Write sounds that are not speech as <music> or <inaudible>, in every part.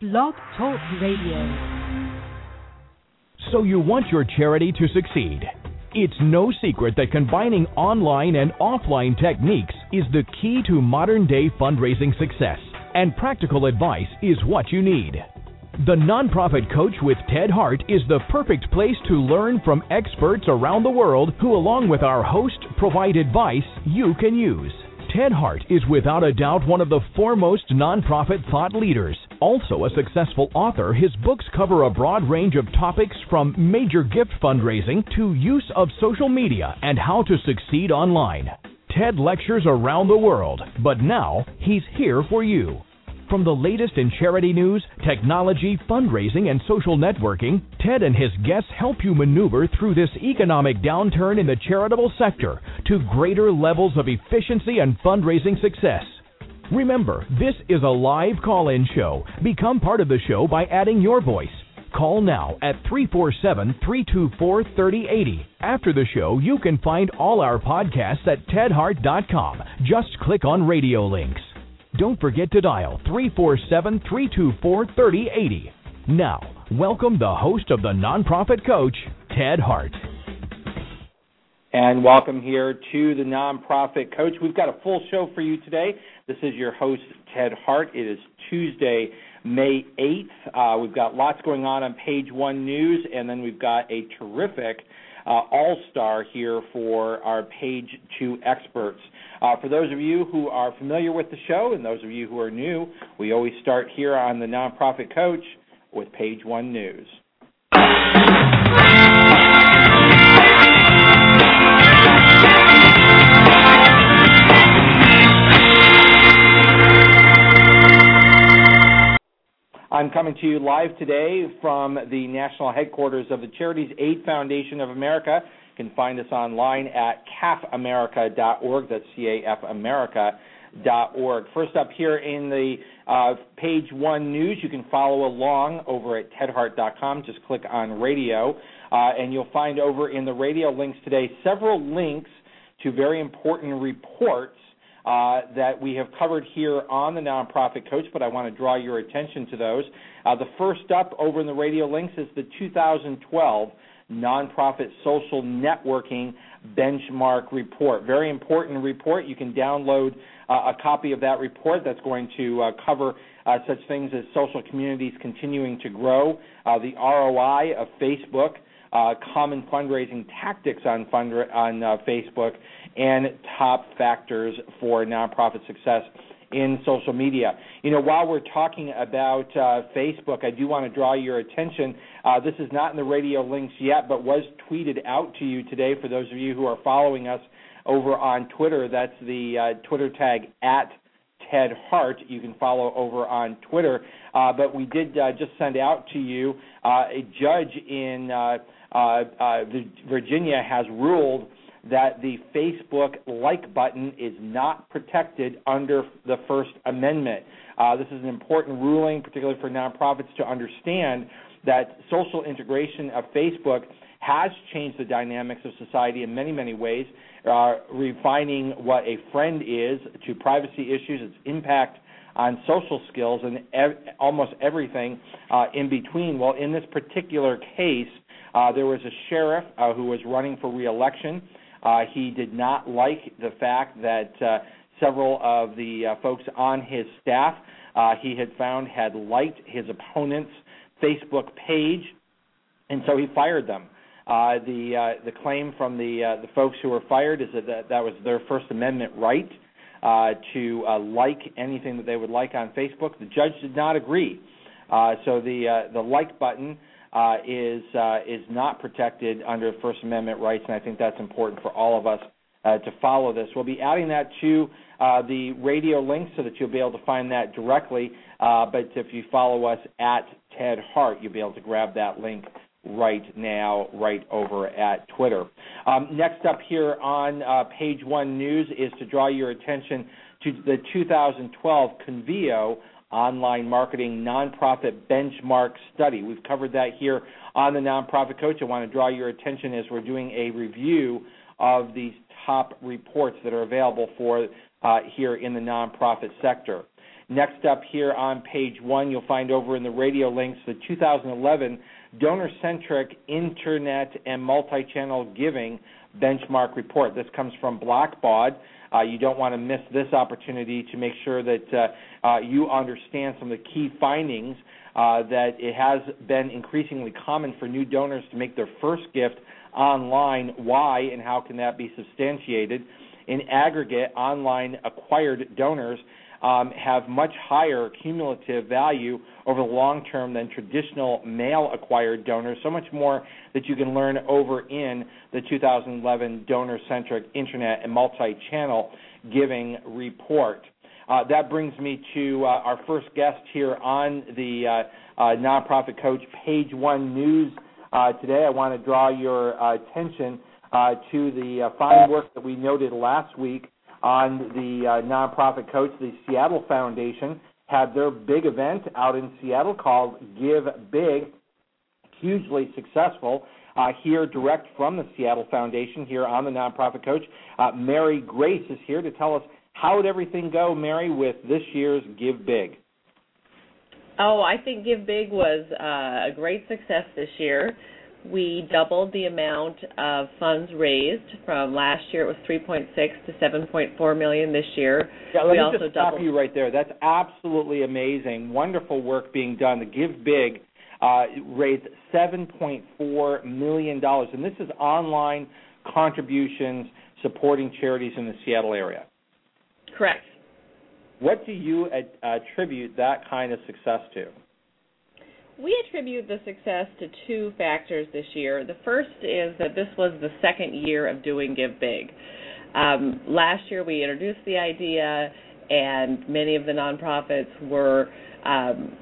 Blog Talk Radio. So you want your charity to succeed. It's no secret that combining online and offline techniques is the key to modern day fundraising success, and practical advice is what you need. The Nonprofit Coach with Ted Hart is the perfect place to learn from experts around the world who, along with our host, provide advice you can use. Ted Hart is without a doubt one of the foremost nonprofit thought leaders. Also a successful author, his books cover a broad range of topics from major gift fundraising to use of social media and how to succeed online. Ted lectures around the world, but now he's here for you. From the latest in charity news, technology, fundraising, and social networking, Ted and his guests help you maneuver through this economic downturn in the charitable sector to greater levels of efficiency and fundraising success. Remember, this is a live call in show. Become part of the show by adding your voice. Call now at 347 324 3080. After the show, you can find all our podcasts at tedhart.com. Just click on radio links. Don't forget to dial 347 324 3080. Now, welcome the host of the Nonprofit Coach, Ted Hart. And welcome here to the Nonprofit Coach. We've got a full show for you today. This is your host, Ted Hart. It is Tuesday, May 8th. Uh, we've got lots going on on Page One News, and then we've got a terrific uh, all star here for our Page Two experts. Uh, for those of you who are familiar with the show and those of you who are new, we always start here on the Nonprofit Coach with Page One News. I'm coming to you live today from the national headquarters of the Charities Aid Foundation of America You can find us online at cafamerica.org. That's C-A-F America.org. First up here in the uh, page one news, you can follow along over at tedhart.com. Just click on radio, uh, and you'll find over in the radio links today several links to very important reports uh, that we have covered here on the Nonprofit Coach, but I want to draw your attention to those. Uh, the first up over in the radio links is the 2012 Nonprofit Social Networking Benchmark Report. Very important report. You can download uh, a copy of that report that's going to uh, cover uh, such things as social communities continuing to grow, the ROI of Facebook, uh, common fundraising tactics on, fundra- on uh, Facebook, and top factors for nonprofit success in social media. You know, while we're talking about uh, Facebook, I do want to draw your attention. Uh, this is not in the radio links yet, but was tweeted out to you today for those of you who are following us over on Twitter. That's the uh, Twitter tag at Ted Hart. You can follow over on Twitter. Uh, but we did uh, just send out to you uh, a judge in Virginia has ruled that the Facebook like button is not protected under the First Amendment. Uh, this is an important ruling, particularly for nonprofits, to understand that social integration of Facebook has changed the dynamics of society in many, many ways, uh, refining what a friend is to privacy issues, its impact on social skills, and ev- almost everything uh, in between. Well, in this particular case, uh, there was a sheriff uh, who was running for reelection. Uh, he did not like the fact that uh, several of the uh, folks on his staff uh, he had found had liked his opponent's Facebook page, and so he fired them. Uh, the uh, the claim from the uh, the folks who were fired is that that, was their First Amendment right uh, to uh, like anything that they would like on Facebook. The judge did not agree, uh, so the uh, the like button uh, is uh, is not protected under First Amendment rights, and I think that's important for all of us uh, to follow this. We'll be adding that to uh, the radio link so that you'll be able to find that directly. Uh, but if you follow us at Ted Hart, you'll be able to grab that link right now, right over at Twitter. Um, next up here on uh, page one news is to draw your attention to the 2012 Convio online marketing nonprofit benchmark study. We've covered that here on the Nonprofit Coach. I want to draw your attention as we're doing a review of these top reports that are available for uh, here in the nonprofit sector. Next up here on page one, you'll find over in the radio links the 2011 Donor Centric Internet and Multi Channel Giving Benchmark Report. This comes from Blackbaud. Uh, you don't want to miss this opportunity to make sure that uh, uh, you understand some of the key findings uh, that it has been increasingly common for new donors to make their first gift online. Why and how can that be substantiated? In aggregate, online acquired donors um, have much higher cumulative value over the long term than traditional mail acquired donors. So much more that you can learn over in the 2011 Donor Centric Internet and Multi Channel Giving Report. Uh, that brings me to uh, our first guest here on the uh, uh Nonprofit Coach Page One News uh, today. I want to draw your uh, attention to the fine work that we noted last week on the uh, nonprofit coach, the Seattle Foundation, had their big event out in Seattle called Give Big, hugely successful. Uh, here, direct from the Seattle Foundation, here on the Nonprofit Coach, uh, Mary Grace is here to tell us how did everything go, Mary, with this year's Give Big. Oh, I think Give Big was uh, a great success this year we doubled the amount of funds raised from last year. It was 3.6 to 7.4 million this year. Yeah, let we me also just stop doubled... you right there. That's absolutely amazing. Wonderful work being done. The Give Big uh, raised 7.4 million dollars, and this is online contributions supporting charities in the Seattle area. Correct. What do you attribute that kind of success to? We attribute the success to two factors this year. The first is that this was the second year of doing Give Big. Um, last year we introduced the idea, and many of the nonprofits were um,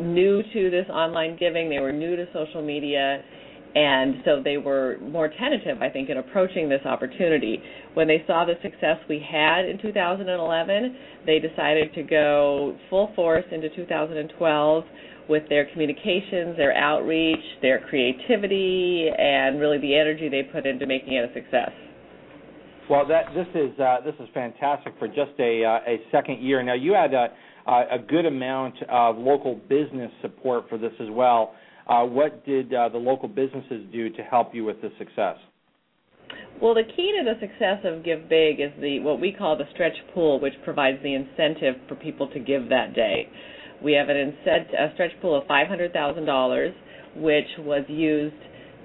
new to this online giving. They were new to social media, and so they were more tentative, I think, in approaching this opportunity. When they saw the success we had in 2011, they decided to go full force into 2012 with their communications, their outreach, their creativity, and really the energy they put into making it a success. Well, that this is uh, this is fantastic for just a uh, a second year. Now you had a a good amount of local business support for this as well. Uh, what did uh, the local businesses do to help you with this success? Well, the key to the success of Give Big is the what we call the stretch pool, which provides the incentive for people to give that day. We have an incent- a stretch pool of $500,000, which was used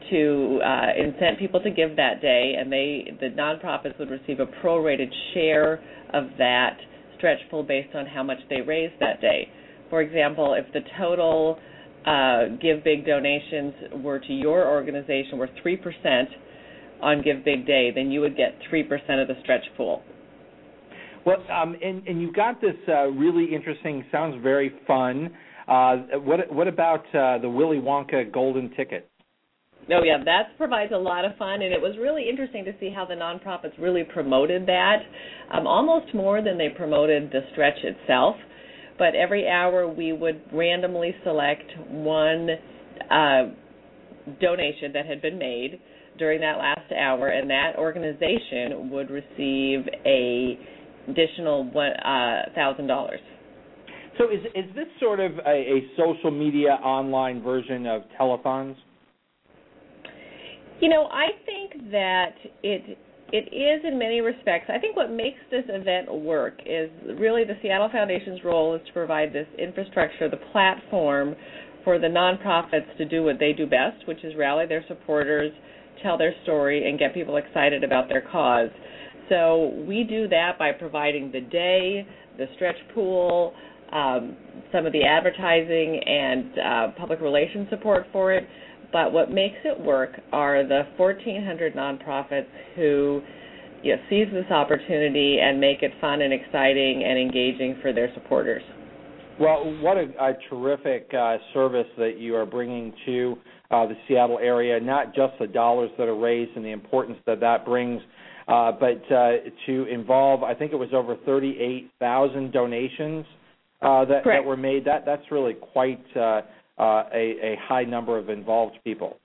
to uh, incent people to give that day, and they the nonprofits would receive a prorated share of that stretch pool based on how much they raised that day. For example, if the total uh, Give Big donations were to your organization were three percent on Give Big Day, then you would get three percent of the stretch pool. Well, um, and, and you've got this uh, really interesting, sounds very fun. Uh, what what about uh, the Willy Wonka golden ticket? Oh yeah, that provides a lot of fun, and it was really interesting to see how the nonprofits really promoted that, um, almost more than they promoted the stretch itself. But every hour we would randomly select one uh, donation that had been made during that last hour, and that organization would receive a additional one uh, thousand dollars. So is is this sort of a, a social media online version of telethons? You know, I think that it it is in many respects. I think what makes this event work is really the Seattle Foundation's role is to provide this infrastructure, the platform for the nonprofits to do what they do best, which is rally their supporters, tell their story, and get people excited about their cause. So we do that by providing the day, the stretch pool, um, some of the advertising and uh, public relations support for it. But what makes it work are the 1,400 nonprofits who you know, seize this opportunity and make it fun and exciting and engaging for their supporters. Well, what a, a terrific uh, service that you are bringing to uh, the Seattle area, not just the dollars that are raised and the importance that that brings, uh, but uh, to involve, I think it was over 38,000 donations uh, that, that, were made. That That's really quite uh, a, a high number of involved people.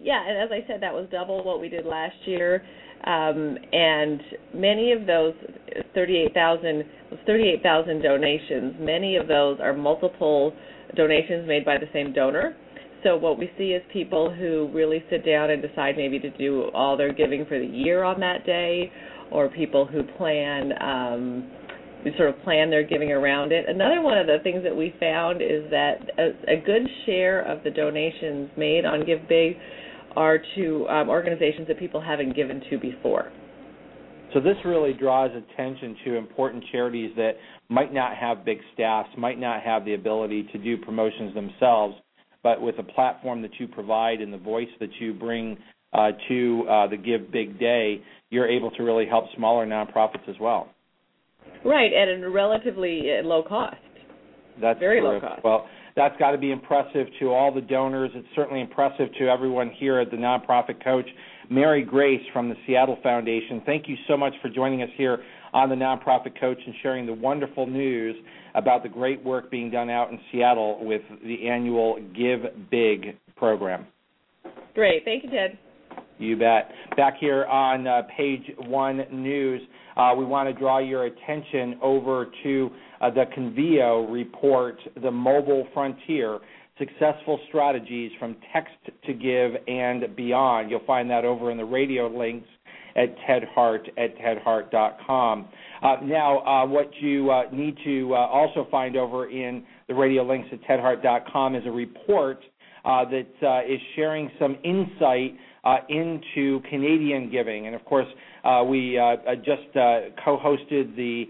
Yeah, and as I said, that was double what we did last year. Um, and many of those 38,000 38,000 donations, many of those are multiple donations made by the same donor. So what we see is people who really sit down and decide maybe to do all their giving for the year on that day, or people who plan um, sort of plan their giving around it. Another one of the things that we found is that a, a good share of the donations made on Give Big are to um, organizations that people haven't given to before. So this really draws attention to important charities that might not have big staffs, might not have the ability to do promotions themselves, but with a platform that you provide and the voice that you bring uh, to uh, the Give Big Day, you're able to really help smaller nonprofits as well. Right, at a relatively uh, low cost. That's very terrific. low cost. Well, that's got to be impressive to all the donors. It's certainly impressive to everyone here at the Nonprofit Coach. Mary Grace from the Seattle Foundation, thank you so much for joining us here on the Nonprofit Coach and sharing the wonderful news about the great work being done out in Seattle with the annual Give Big program. Great. Thank you, Ted. You bet. Back here on uh, page one news, uh, we want to draw your attention over to uh, the Convio report, The Mobile Frontier Successful Strategies from Text to Give and Beyond. You'll find that over in the radio links at Ted Hart at tedhart.com. Uh, now, uh, what you uh, need to uh, also find over in the radio links at tedhart.com is a report uh, that uh, is sharing some insight Uh, into Canadian giving. And of course, uh, we uh, just co-hosted the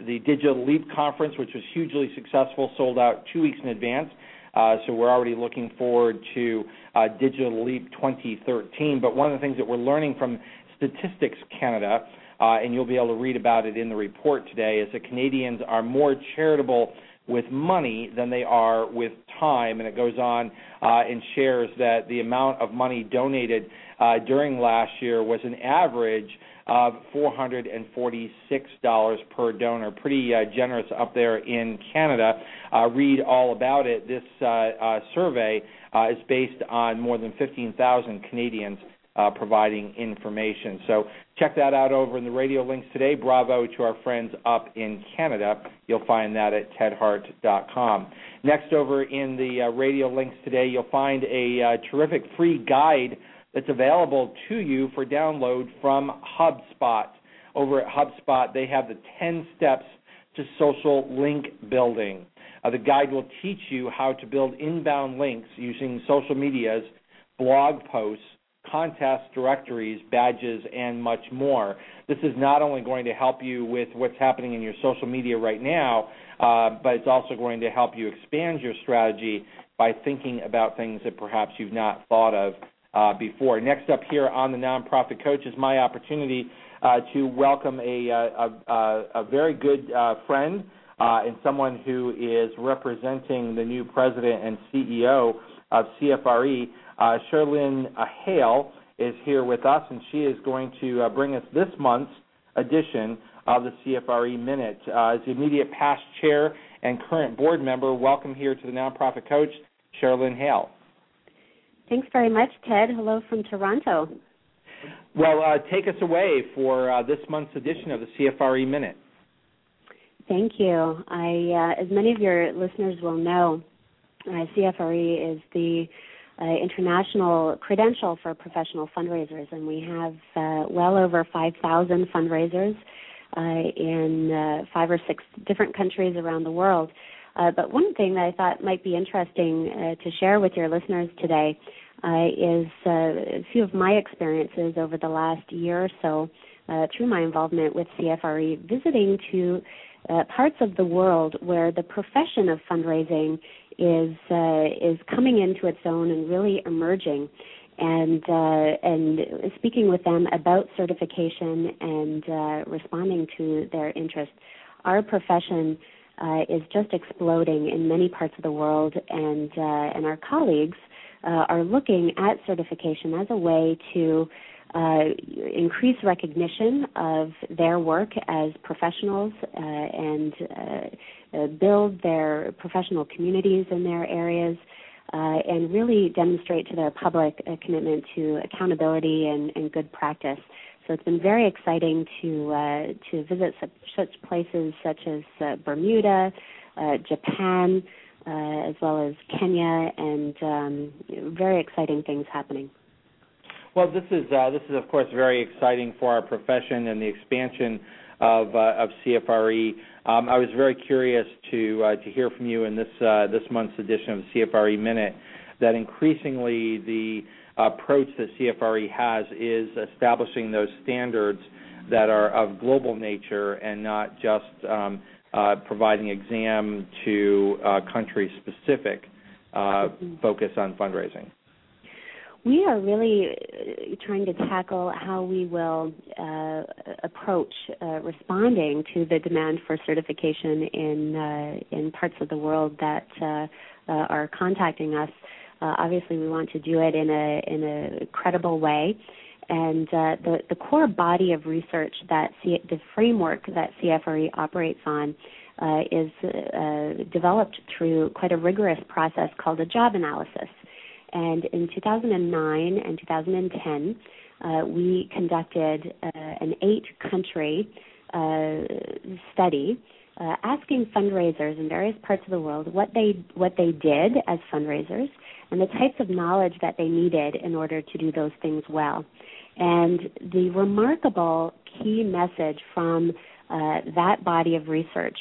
the Digital Leap conference, which was hugely successful, sold out two weeks in advance. Uh, so we're already looking forward to uh, Digital Leap 2013. But one of the things that we're learning from Statistics Canada, uh, and you'll be able to read about it in the report today, is that Canadians are more charitable with money than they are with time. And it goes on uh, and shares that the amount of money donated uh, during last year was an average of $446 per donor. Pretty uh, generous up there in Canada. Uh, read all about it. This uh, uh survey uh, is based on more than 15,000 Canadians uh, providing information. So check that out over in the radio links today. Bravo to our friends up in Canada. You'll find that at tedhart.com. Next, over in the radio links today, you'll find a terrific free guide that's available to you for download from HubSpot. Over at HubSpot, they have the 10 steps to social link building. Uh, the guide will teach you how to build inbound links using social medias, blog posts, contests, directories, badges, and much more. This is not only going to help you with what's happening in your social media right now, uh, but it's also going to help you expand your strategy by thinking about things that perhaps you've not thought of uh, before. Next up here on the Nonprofit Coach is my opportunity uh, to welcome a, uh, a, a, a very good uh, friend uh, and someone who is representing the new president and CEO of CFRE. Uh, Cherlynn Hale is here with us, and she is going to bring us this month's edition of the CFRE Minute. as the immediate past chair and current board member, welcome here to the Nonprofit Coach, Cherlynn Hale. Thanks very much, Ted. Hello from Toronto. Well, uh, take us away for uh, this month's edition of the CFRE Minute. Thank you. I, uh, as many of your listeners will know, uh, CFRE is the uh, international credential for professional fundraisers, and we have uh, well over 5,000 fundraisers in five or six different countries around the world. Uh, but one thing that I thought might be interesting uh, to share with your listeners today uh, is uh, a few of my experiences over the last year or so uh, through my involvement with CFRE, visiting to uh, parts of the world where the profession of fundraising is uh, is coming into its own and really emerging. And uh, and speaking with them about certification and uh, responding to their interest, our profession uh, is just exploding in many parts of the world, and uh, and our colleagues uh, are looking at certification as a way to uh, increase recognition of their work as professionals uh, and uh, uh build their professional communities in their areas. Uh, and really demonstrate to their public a commitment to accountability and, and good practice. So it's been very exciting to uh, to visit such, such, places such as Bermuda, Japan, as well as Kenya, and um, very exciting things happening. Well, this is uh, this is of course very exciting for our profession and the expansion of uh, of CFRE. Um, I was very curious to uh, to hear from you in this uh, this month's edition of CFRE Minute that increasingly the approach that CFRE has is establishing those standards that are of global nature and not just um, uh, providing exam to uh, country specific mm-hmm. focus on fundraising we are really uh, trying to tackle how we will uh, approach uh, responding to the demand for certification in uh, in parts of the world that uh, uh, are contacting us. obviously, we want to do it in a in a credible way, and the the core body of research that C- the framework that CFRE operates on. is developed through quite a rigorous process called a job analysis. And in 2009 and 2010, uh, we conducted uh, an eight country uh, study uh, asking fundraisers in various parts of the world what they what they did as fundraisers and the types of knowledge that they needed in order to do those things well. And the remarkable key message from uh, that body of research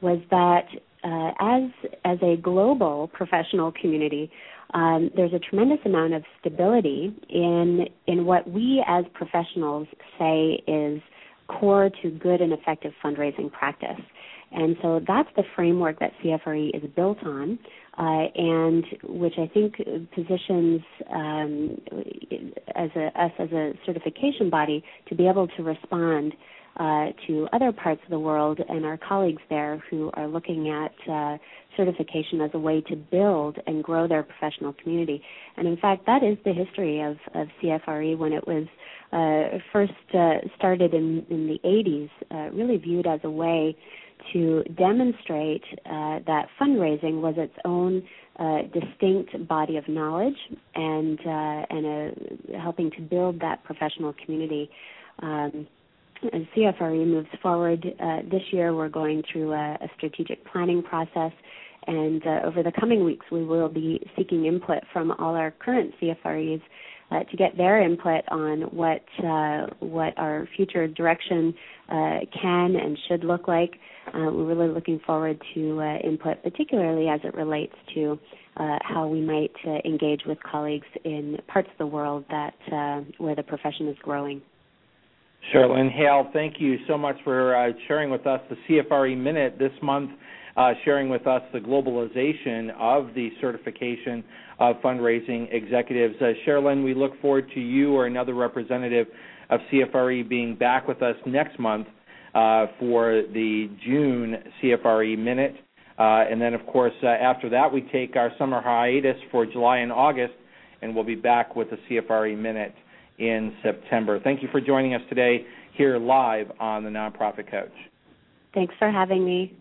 was that uh, as as a global professional community, um, there's a tremendous amount of stability in in what we as professionals say is core to good and effective fundraising practice. And so that's the framework that CFRE is built on, uh, and which I think positions um, as a, us as a certification body to be able to respond uh, to other parts of the world and our colleagues there who are looking at uh, certification as a way to build and grow their professional community. And in fact, that is the history of, of CFRE when it was uh, first uh, started in, in the 80s, uh, really viewed as a way to demonstrate uh, that fundraising was its own uh, distinct body of knowledge and uh, and helping to build that professional community. Um, as CFRE moves forward uh, this year, we're going through a, strategic planning process, and uh, over the coming weeks, we will be seeking input from all our current CFREs uh, to get their input on what uh, what our future direction uh, can and should look like. Uh, we're really looking forward to input, particularly as it relates to how we might engage with colleagues in parts of the world that where the profession is growing. Sherilyn Hale, thank you so much for uh, sharing with us the CFRE Minute this month, uh, sharing with us the globalization of the certification of fundraising executives. Uh, Sherilyn, we look forward to you or another representative of CFRE being back with us next month uh, for the June CFRE Minute. Uh, and then, of course, uh, after that, we take our summer hiatus for July and August, and we'll be back with the CFRE Minute in September. Thank you for joining us today here live on the Nonprofit Coach. Thanks for having me.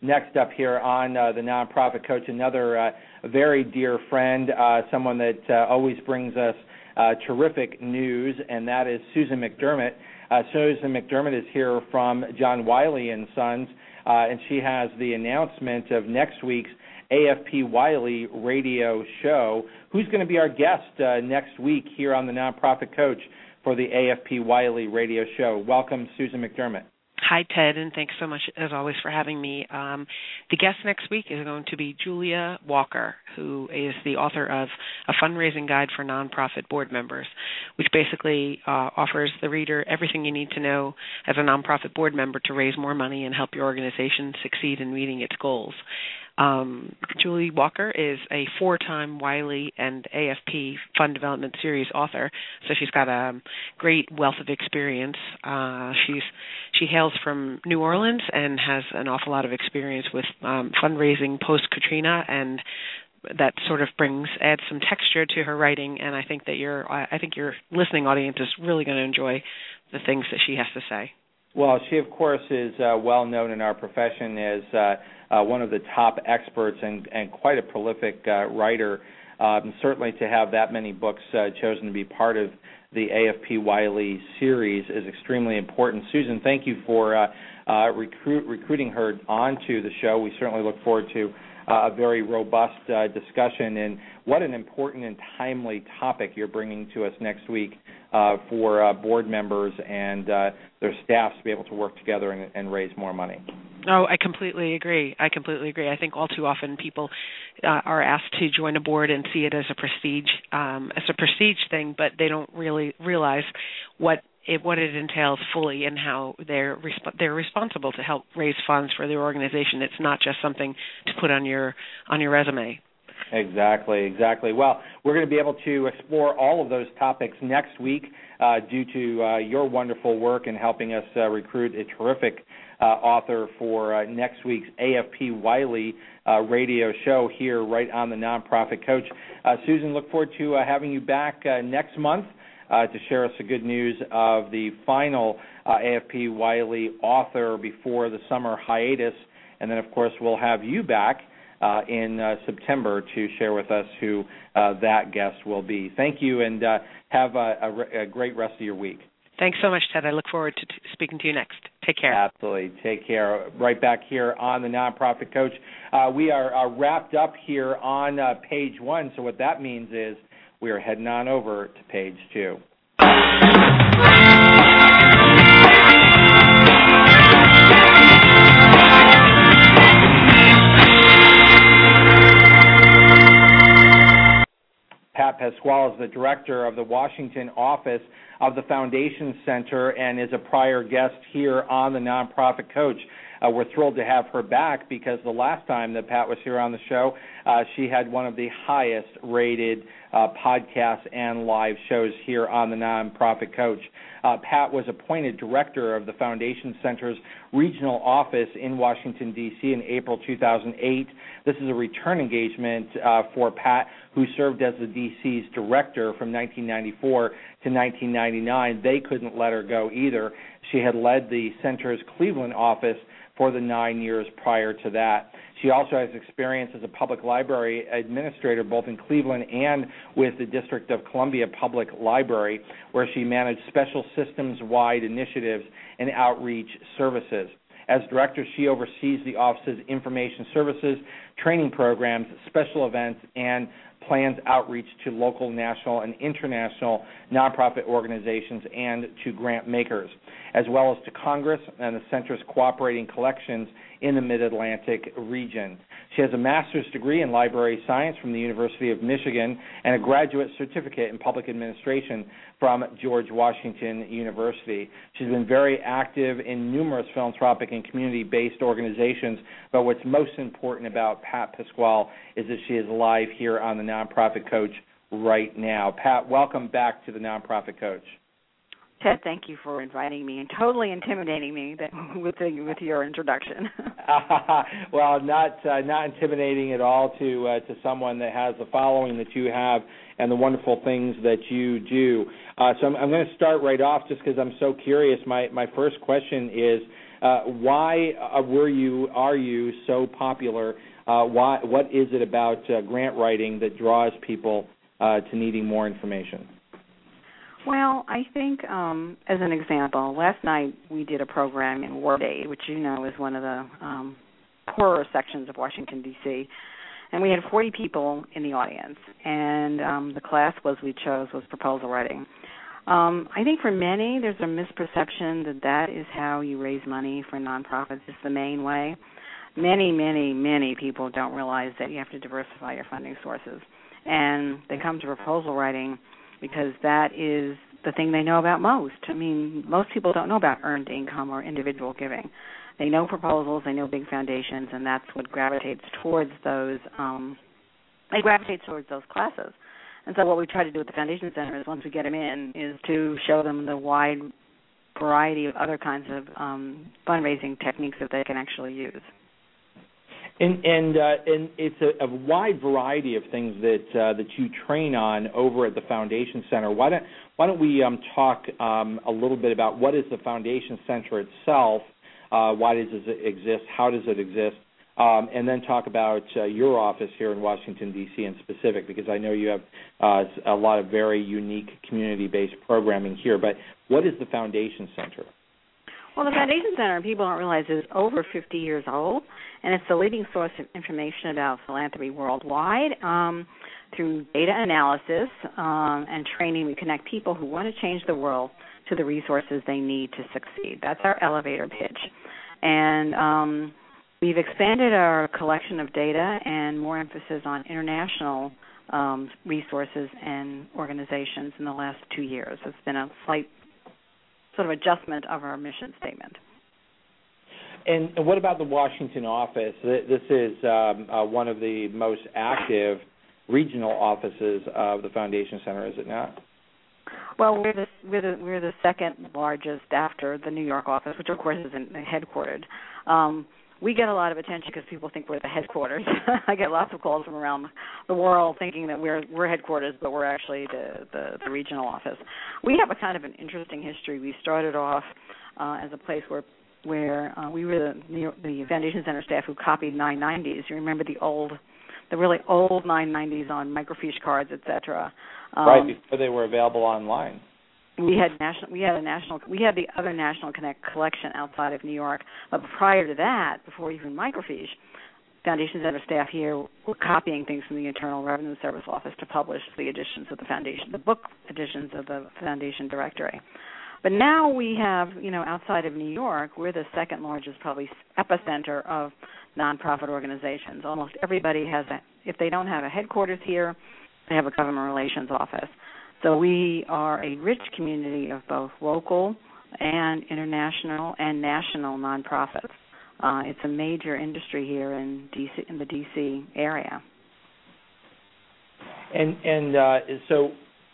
Next up here on uh, the Nonprofit Coach, another uh, very dear friend, uh, someone that uh, always brings us uh, terrific news, and that is Susan McDermott. Uh, Susan McDermott is here from John Wiley and Sons, and she has the announcement of next week's AFP Wiley radio show. Who's going to be our guest uh, next week here on the Nonprofit Coach for the AFP Wiley radio show? Welcome, Susan McDermott. Hi, Ted, and thanks so much, as always, for having me. Um, the guest next week is going to be Julia Walker, who is the author of A Fundraising Guide for Nonprofit Board Members, which basically uh, offers the reader everything you need to know as a nonprofit board member to raise more money and help your organization succeed in meeting its goals. Um, Julie Walker is a four-time Wiley and AFP Fund Development Series author, so she's got a great wealth of experience. Uh, she's she hails from New Orleans and has an awful lot of experience with um, fundraising post Katrina and that sort of brings adds some texture to her writing and I think that your I think your listening audience is really going to enjoy the things that she has to say. Well, she of course is uh, well known in our profession as uh, uh, one of the top experts and, quite a prolific uh, writer. Um, certainly, to have that many books uh, chosen to be part of the AFP Wiley series is extremely important. Susan, thank you for uh, recruit, recruiting her onto the show. We certainly look forward to a very robust discussion. And what an important and timely topic you're bringing to us next week uh, for uh, board members and uh, their staffs to be able to work together and, and, raise more money. Oh, I completely agree. I completely agree. I think all too often people uh, are asked to join a board and see it as a prestige, um, as a prestige thing, but they don't really realize what it, what it entails fully and how they're resp- they're responsible to help raise funds for their organization. It's not just something to put on your on your resume. Exactly, exactly. Well, we're going to be able to explore all of those topics next week uh, due to uh, your wonderful work in helping us uh, recruit a terrific uh, author for uh, next week's AFP Wiley uh, radio show here right on the Nonprofit Coach. Susan, look forward to having you back next month. To share us the good news of the final AFP Wiley author before the summer hiatus. And then, of course, we'll have you back uh, in uh, September to share with us who uh, that guest will be. Thank you, and have a, a, a, great rest of your week. Thanks so much, Ted. I look forward to t- speaking to you next. Take care. Absolutely. Take care. Right back here on the Nonprofit Coach. Uh, we are, wrapped up here on uh, page one. So, what that means is we are heading on over to page two. Pat Pasqual is the director of the Washington office of the Foundation Center and is a prior guest here on the Nonprofit Coach. Uh, we're thrilled to have her back because the last time that Pat was here on the show, uh, she had one of the highest rated uh, podcasts and live shows here on the Nonprofit Coach. Uh, Pat was appointed director of the Foundation Center's regional office in Washington, D.C. in April 2008. This is a return engagement uh, for Pat, who served as the D.C.'s director from 1994 to 1999. They couldn't let her go either. She had led the center's Cleveland office for the nine years prior to that. She also has experience as a public library administrator both in Cleveland and with the District of Columbia Public Library, where she managed special systems wide initiatives and outreach services. As director, she oversees the office's information services, training programs, special events, and plans outreach to local, national, and international nonprofit organizations and to grant makers, as well as to Congress and the Center's cooperating collections in the Mid Atlantic region. She has a master's degree in library science from the University of Michigan and a graduate certificate in public administration from George Washington University. She's been very active in numerous philanthropic and community based organizations, but what's most important about Pat Pasqual is that she is live here on the Nonprofit Coach right now. Pat, welcome back to the Nonprofit Coach. Ted, thank you for inviting me and totally intimidating me <laughs> with the, with your introduction. <laughs> well, not uh, not intimidating at all to uh, to someone that has the following that you have and the wonderful things that you do. Uh, so I'm, I'm going to start right off just because I'm so curious. My my first question is uh, why uh, were you are you so popular? Uh, why what is it about grant writing that draws people to needing more information? Well, I think um, as an example, last night we did a program in Ward 8, which you know is one of the um, poorer sections of Washington D.C. And we had 40 people in the audience, and um, the class was we chose was proposal writing. Um, I think for many, there's a misperception that that is how you raise money for nonprofits. It's the main way. Many, many, many people don't realize that you have to diversify your funding sources, and they come to proposal writing because that is the thing they know about most. I mean, most people don't know about earned income or individual giving. they know proposals, they know big foundations, and that's what gravitates towards those. Um, they gravitate towards those classes. And so, what we try to do at the Foundation Center is, once we get them in, is to show them the wide variety of other kinds of um, fundraising techniques that they can actually use. And and uh, and it's a, a, wide variety of things that uh, that you train on over at the Foundation Center. Why don't why don't we um, talk um, a little bit about what is the Foundation Center itself? Uh, why does it exist? How does it exist? Um, and then talk about uh, your office here in Washington D.C. in specific, because I know you have uh, a lot of very unique community-based programming here. But what is the Foundation Center? Well, the Foundation Center, people don't realize, is over 50 years old, and it's the leading source of information about philanthropy worldwide. Um, through data analysis um, and training, we connect people who want to change the world to the resources they need to succeed. That's our elevator pitch. And um, we've expanded our collection of data and more emphasis on international um, resources and organizations in the last two years. It's been a slight sort of adjustment of our mission statement. And what about the Washington office? This is um, uh, one of the most active regional offices of the Foundation Center, is it not? Well, we're the we're the we're the second largest after the New York office, which of course is in, headquartered. Um, we get a lot of attention because people think we're the headquarters. <laughs> I get lots of calls from around the world thinking that we're we're headquarters, but we're actually the, the the regional office. We have a kind of an interesting history. We started off uh, as a place where where uh, we were the the Foundation Center staff who copied 990s. You remember the old the really old 990s on microfiche cards, etc. Um, right before they were available online we had national we had a national we had the other national connect collection outside of new york. But prior to that before even microfiche foundation center staff here were copying things from the internal revenue service office to publish the editions of the foundation the book editions of the foundation directory. But now we have you know outside of new york we're the second largest probably epicenter of nonprofit organizations. Almost everybody has a if they don't have a headquarters here they have a government relations office so we are a rich community of both local and international and national nonprofits. Uh, it's a major industry here in DC in the DC area. And and uh, so,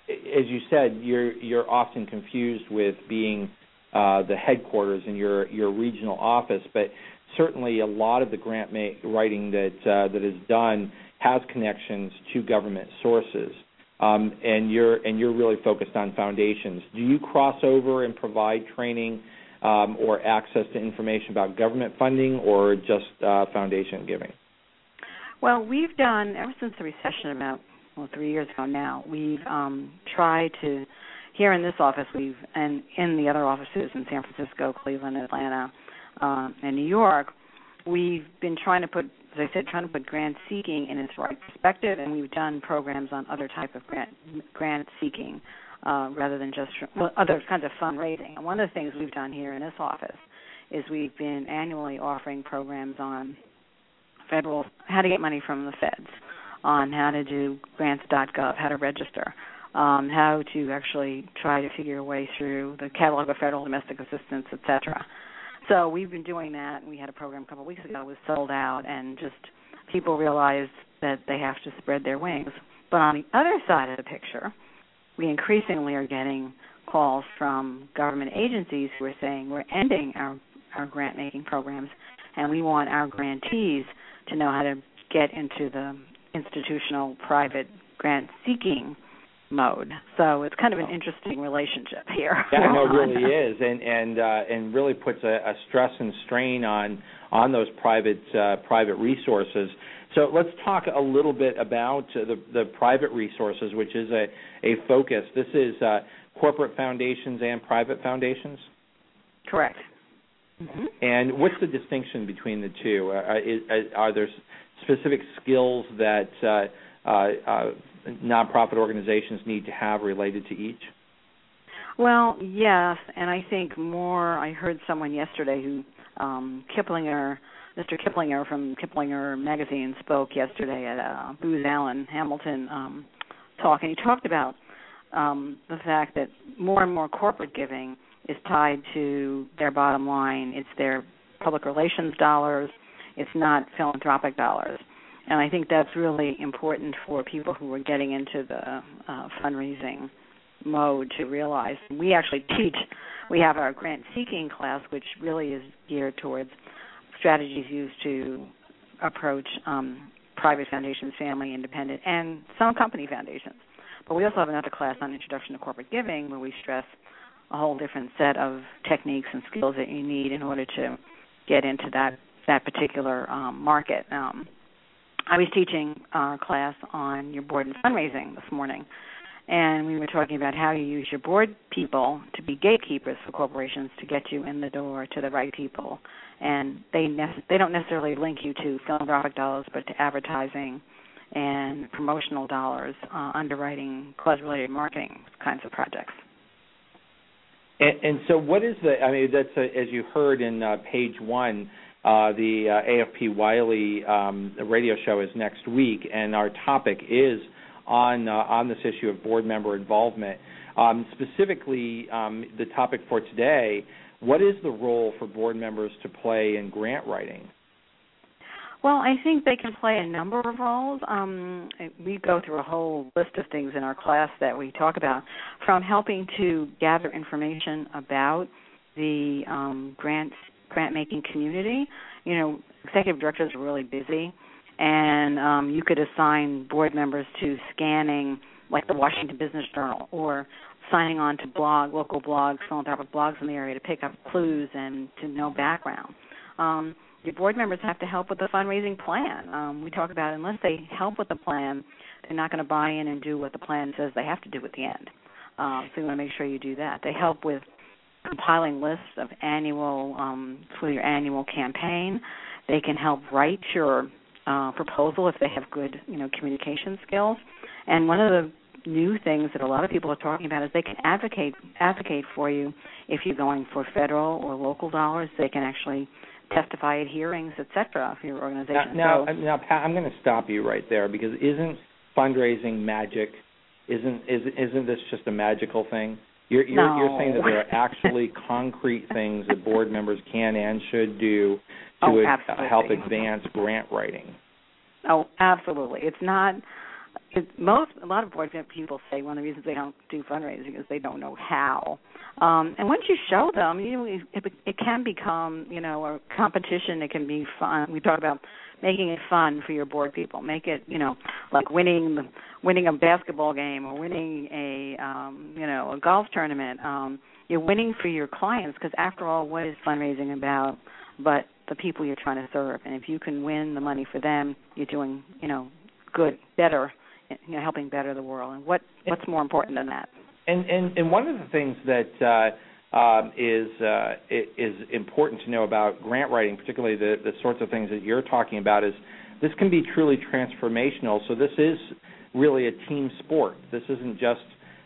as you said, you're you're often confused with being uh, the headquarters in your your regional office, but certainly a lot of the grant writing that uh, that is done has connections to government sources and you're and you're really focused on foundations. Do you cross over and provide training um, or access to information about government funding or just uh, foundation giving? Well, we've done ever since the recession about well three years ago now. We've um, tried to here in this office we've and in the other offices in San Francisco, Cleveland, Atlanta, uh, and New York. We've been trying to put as I said, trying to put grant seeking in its right perspective, and we've done programs on other type of grant grant seeking uh, rather than just well, other kinds of fundraising. And one of the things we've done here in this office is we've been annually offering programs on federal how to get money from the feds, on how to do grants.gov, how to register, um, how to actually try to figure a way through the catalog of federal domestic assistance, etc. So we've been doing that. And we had a program a couple of weeks ago. It was sold out, and just people realized that they have to spread their wings. But on the other side of the picture, we increasingly are getting calls from government agencies who are saying we're ending our our grant making programs, and we want our grantees to know how to get into the institutional private grant seeking mode. So it's kind of an interesting relationship here. <laughs> Yeah, no, it really <laughs> is, and and uh, and really puts a, a, stress and strain on on those private uh, private resources. So let's talk a little bit about the the private resources, which is a a focus. This is uh, corporate foundations and private foundations. Correct. Mm-hmm. And what's the distinction between the two? Uh, is, are there specific skills that uh, uh, nonprofit organizations need to have related to each? Well, yes, and I think more. I heard someone yesterday who um, Kiplinger, Mr. Kiplinger from Kiplinger Magazine, spoke yesterday at uh, Booz Allen Hamilton um, talk, and he talked about um, the fact that more and more corporate giving is tied to their bottom line. It's their public relations dollars. It's not philanthropic dollars. And I think that's really important for people who are getting into the uh, fundraising mode to realize. We actually teach, we have our grant seeking class, which really is geared towards strategies used to approach um, private foundations, family, independent, and some company foundations. But we also have another class on introduction to corporate giving where we stress a whole different set of techniques and skills that you need in order to get into that that particular um, market. Um, I was teaching our class on your board and fundraising this morning, and we were talking about how you use your board people to be gatekeepers for corporations to get you in the door to the right people, and they ne- they don't necessarily link you to philanthropic dollars, but to advertising and promotional dollars, uh, underwriting, cause-related marketing kinds of projects. And, and, so, what is the? I mean, that's a, as you heard in uh, page one. Uh, the uh, AFP Wiley um, radio show is next week, and our topic is on uh, on this issue of board member involvement. Um, specifically, um, the topic for today: what is the role for board members to play in grant writing? Well, I think they can play a number of roles. Um, we go through a whole list of things in our class that we talk about, from helping to gather information about the um, grant making community. You know, executive directors are really busy, and um, you could assign board members to scanning, like the Washington Business Journal, or signing on to blog, local blogs, philanthropic blogs in the area to pick up clues and to know background. Um, your board members have to help with the fundraising plan. Um, we talk about unless they help with the plan, they're not going to buy in and do what the plan says they have to do at the end. Um, so you want to make sure you do that. They help with compiling lists of annual um, for your annual campaign. They can help write your uh, proposal if they have good, you know, communication skills. And one of the new things that a lot of people are talking about is they can advocate advocate for you if you're going for federal or local dollars. They can actually testify at hearings, etc. for your organization. Now, so, now, now Pat, I'm going to stop you right there because isn't fundraising magic? Isn't is, isn't this just a magical thing? You're you're, no. you're saying that there are <laughs> actually concrete things that board members can and should do to oh, ad- help advance grant writing. Oh, absolutely. It's not. It, most a lot of board people say one of the reasons they don't do fundraising is they don't know how. Um, and once you show them, you know, it, it can become you know a competition. It can be fun. We talk about making it fun for your board people. Make it, you know, like winning the, winning a basketball game or winning a um, you know, a golf tournament. Um you're winning for your clients because after all what is fundraising about but the people you're trying to serve. And if you can win the money for them, you're doing, you know, good, better, you know, helping better the world. And what what's more important than that? And and and one of the things that uh um, is uh, is important to know about grant writing, particularly the the sorts of things that you're talking about. Is this can be truly transformational. So this is really a team sport. This isn't just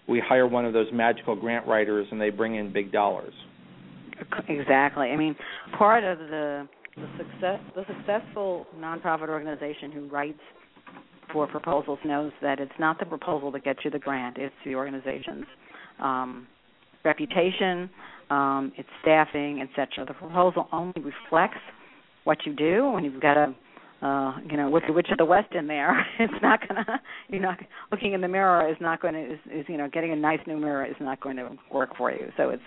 we hire one of those magical grant writers and they bring in big dollars. Exactly. I mean, part of the the success the successful nonprofit organization who writes for proposals knows that it's not the proposal that gets you the grant; it's the organization's um, reputation, um, its staffing, etc. The proposal only reflects what you do when you've got a uh, you know, with the witch of the west in there, <laughs> it's not gonna. You're not looking in the mirror is not going to is, is you know getting a nice new mirror is not going to work for you. So it's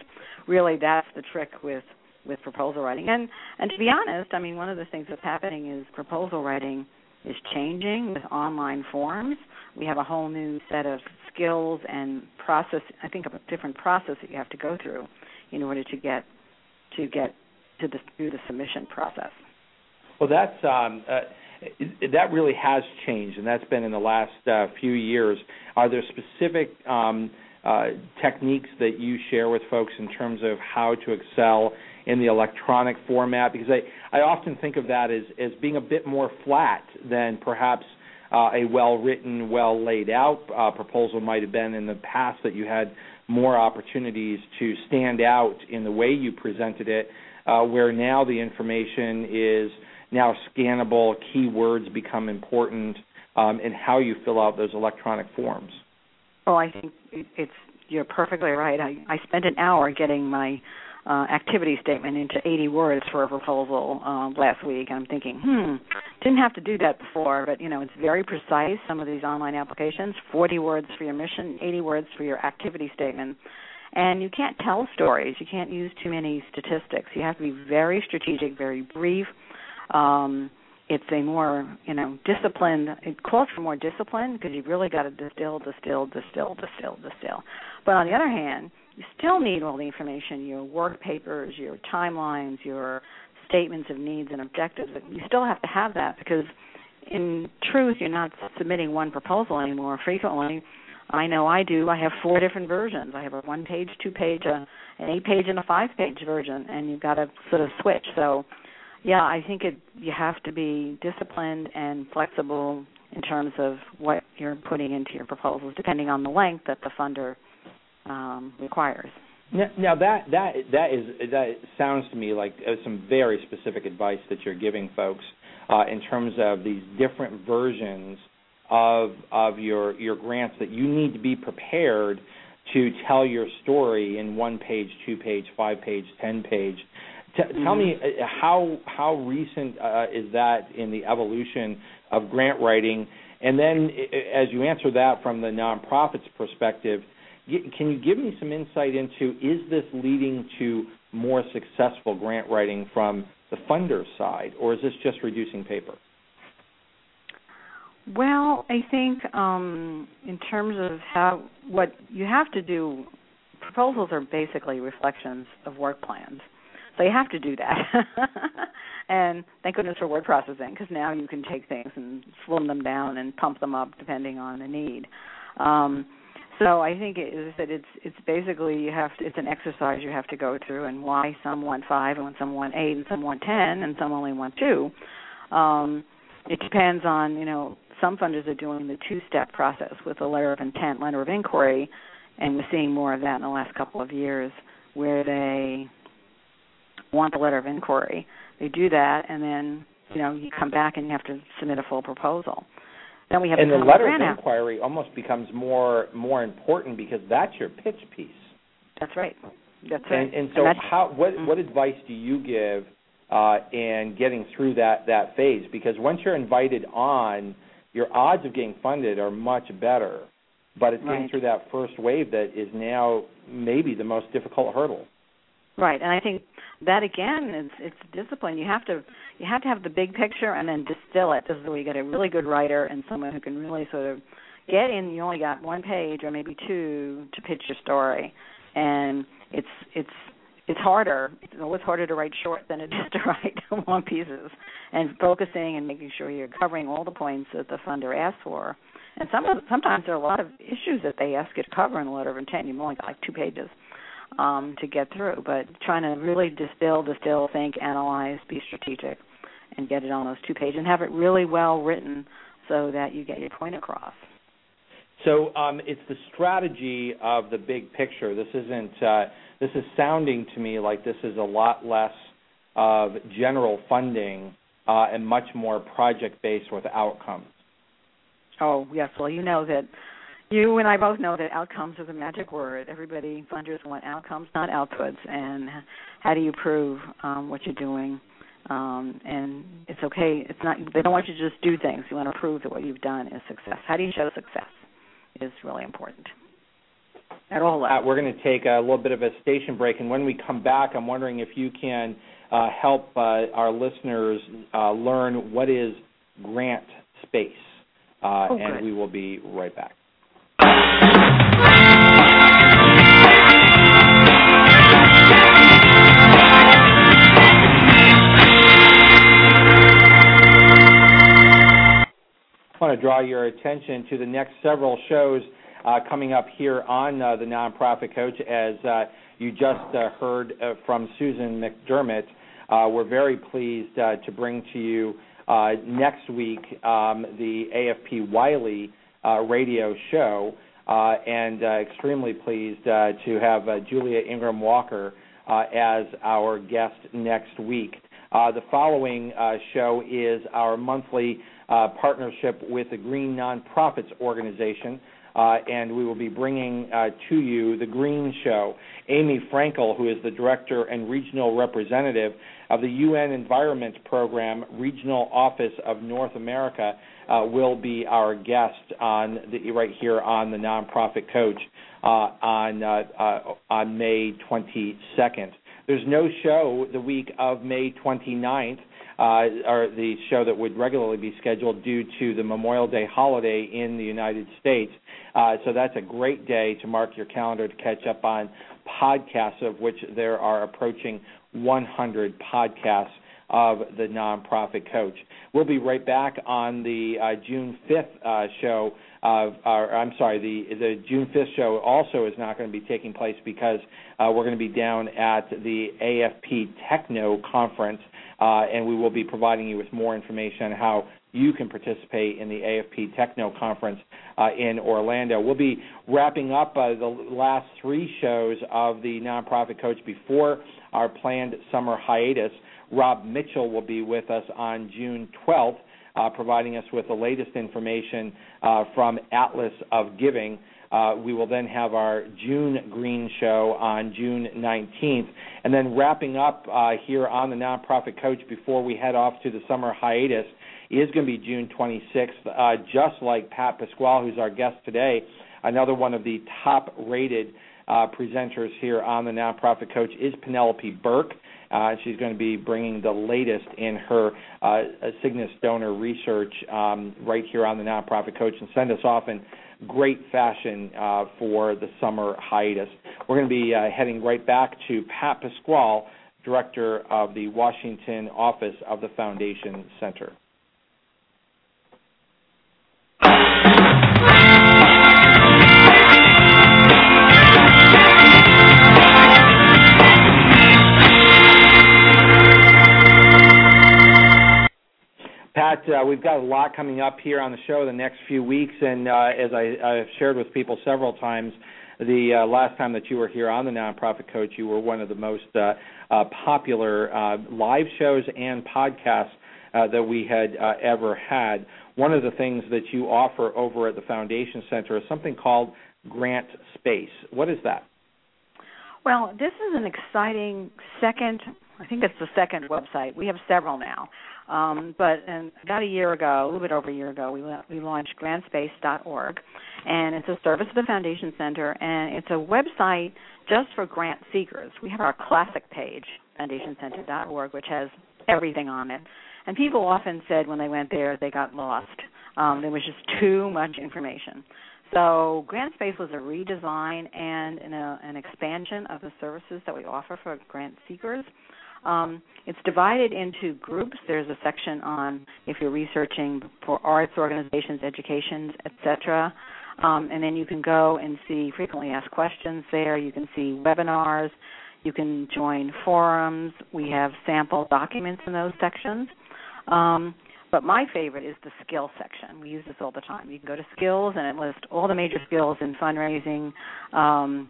really that's the trick with with proposal writing. And and to be honest, I mean one of the things that's happening is proposal writing is changing with online forms. We have a whole new set of skills and process. I think a different process that you have to go through in order to get to get to the through the submission process. Well, that's um, uh, that really has changed, and that's been in the last uh, few years. Are there specific um, uh, techniques that you share with folks in terms of how to excel in the electronic format? Because I, I often think of that as, as being a bit more flat than perhaps uh, a well written, well laid out uh, proposal might have been in the past, that you had more opportunities to stand out in the way you presented it, uh, where now the information is now scannable, keywords become important, um, and how you fill out those electronic forms. Well, I think it's you're perfectly right. I, I spent an hour getting my uh, activity statement into 80 words for a proposal uh, last week. And I'm thinking, hmm, didn't have to do that before, but you know, it's very precise. Some of these online applications, 40 words for your mission, 80 words for your activity statement. And you can't tell stories. You can't use too many statistics. You have to be very strategic, very brief. Um, it's a more you know disciplined it calls for more discipline because you've really got to distill distill distill distill distill but on the other hand you still need all the information your work papers your timelines your statements of needs and objectives you still have to have that because in truth you're not submitting one proposal anymore frequently. I know i do. I have four different versions. I have a one page two page a, an eight page and a five page version and you've got to sort of switch. So yeah, I think it you have to be disciplined and flexible in terms of what you're putting into your proposals, depending on the length that the funder um, requires. Now, now, that that that is that sounds to me like uh, some very specific advice that you're giving folks uh, in terms of these different versions of of your your grants that you need to be prepared to tell your story in one page, two page, five page, ten page T- mm-hmm. Tell me mm-hmm. uh, how how recent uh, is that in the evolution of grant writing? And then, as you answer that from the nonprofits perspective, can you give me some insight into is this leading to more successful grant writing from the funder side, or is this just reducing paper? Well, I think um, in terms of how what you have to do, proposals are basically reflections of work plans. So you have to do that. <laughs> and thank goodness for word processing because now you can take things and slim them down and pump them up depending on the need. Um, so I think it is that it's it's basically you have to, it's an exercise you have to go through and why some want five and some want eight and some want ten and some only want two. Um, it depends on you know some funders are doing the two step process with a letter of intent, letter of inquiry, and we're seeing more of that in the last couple of years where they want the letter of inquiry. They do that, and then you know you come back and you have to submit a full proposal. Then we have and the letter of inquiry almost becomes more more important because that's your pitch piece. That's right. That's right. And, and so, and how what mm-hmm. what advice do you give uh, in getting through that that phase? Because once you're invited on, your odds of getting funded are much better. But it's getting through that first wave that is now maybe the most difficult hurdle. Right, and I think that again is it's discipline. You have to you have to have the big picture and then distill it. This is where you get a really good writer and someone who can really sort of get in. You only got one page or maybe two to pitch your story, and it's it's it's harder. It's always harder to write short than it is to <laughs> write long pieces. And focusing and making sure you're covering all the points that the funder asks for. And some sometimes there are a lot of issues that they ask you to cover in a letter of intent. You've only got like two pages um, to get through. But trying to really distill, distill, think, analyze, be strategic, and get it on those two pages and have it really well written so that you get your point across. So um, it's the strategy of the big picture. This isn't. Uh, this is sounding to me like this is a lot less of general funding uh, and much more project based with outcomes. Oh yes, well you know that you and I both know that outcomes is a magic word. Everybody funders want outcomes, not outputs. And how do you prove um, what you're doing? Um, and it's okay. It's not. They don't want you to just do things. You want to prove that what you've done is success. How do you show success? Is really important at all levels. Uh, we're going to take a little bit of a station break, and when we come back, I'm wondering if you can uh, help uh, our listeners uh, learn what is grant space, uh, oh, and we will be right back. I want to draw your attention to the next several shows uh, coming up here on uh, the Nonprofit Coach. As uh, you just uh, heard uh, from Susan McDermott, uh, we're very pleased to bring to you next week um, the AFP Wiley radio show. Uh, and uh, extremely pleased uh, to have uh, Julia Ingraham Walker uh, as our guest next week. Uh, the following show is our monthly partnership with the Green Nonprofits Organization. and we will be bringing to you the Green Show. Amy Fraenkel, who is the director and regional representative of the UN Environment Program Regional Office of North America, will be our guest on the, right here on the Nonprofit Coach uh, on uh, uh, on May 22nd. There's no show the week of May 29th uh, or the show that would regularly be scheduled due to the Memorial Day holiday in the United States. Uh, so that's a great day to mark your calendar to catch up on podcasts, of which there are approaching 100 podcasts of the nonprofit coach. We'll be right back on the uh, June 5th uh, show. I'm sorry, the the June 5th show also is not going to be taking place because uh, we're going to be down at the AFP Techno conference uh, and we will be providing you with more information on how you can participate in the AFP Techno Conference uh, in Orlando. We'll be wrapping up uh, the last three shows of the Nonprofit Coach before our planned summer hiatus. Rob Mitchell will be with us on June 12th, uh, providing us with the latest information uh, from Atlas of Giving. Uh, we will then have our June Green Show on June 19th. And then wrapping up uh, here on the Nonprofit Coach before we head off to the summer hiatus is going to be June 26th, uh, just like Pat Pasqual, who's our guest today, another one of the top rated uh, presenters here on the Nonprofit Coach is Penelope Burk. Uh, she's going to be bringing the latest in her uh, Cygnus donor research um, right here on the Nonprofit Coach and send us off in great fashion uh, for the summer hiatus. We're going to be uh, heading right back to Pat Pasqual, Director of the Washington office of the Foundation Center. Pat, uh, we've got a lot coming up here on the show the next few weeks, and uh, as I, I've shared with people several times, the uh, last time that you were here on the Nonprofit Coach, you were one of the most uh, uh, popular uh, live shows and podcasts uh, that we had uh, ever had. One of the things that you offer over at the Foundation Center is something called Grant Space. What is that? Well, this is an exciting second, I think it's the second website. We have several now. Um, but and about a year ago, a little bit over a year ago, we we launched grantspace.org, and it's a service of the Foundation Center, and it's a website just for grant seekers. We have our classic page, foundationcenter.org, which has everything on it. And people often said when they went there they got lost. Um, there was just too much information. So GrantSpace was a redesign and an, a, an expansion of the services that we offer for grant seekers. Um, it's divided into groups. There's a section on if you're researching for arts organizations, educations, etc. Um, and then you can go and see frequently asked questions there. You can see webinars. You can join forums. We have sample documents in those sections. Um, but my favorite is the skills section. We use this all the time. You can go to skills and it lists all the major skills in fundraising, um,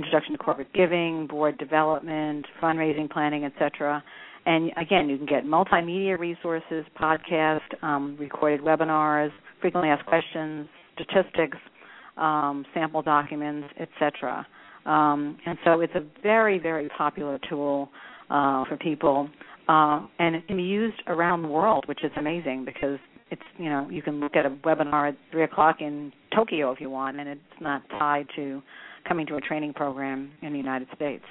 introduction to corporate giving, board development, fundraising planning, etc. And again, you can get multimedia resources, podcast, um, recorded webinars, frequently asked questions, statistics, um, sample documents, etc. Um, and so it's a very, very popular tool uh, for people, uh, and it can be used around the world, which is amazing because it's you know you can look at a webinar at three o'clock in Tokyo if you want, and it's not tied to coming to a training program in the United States.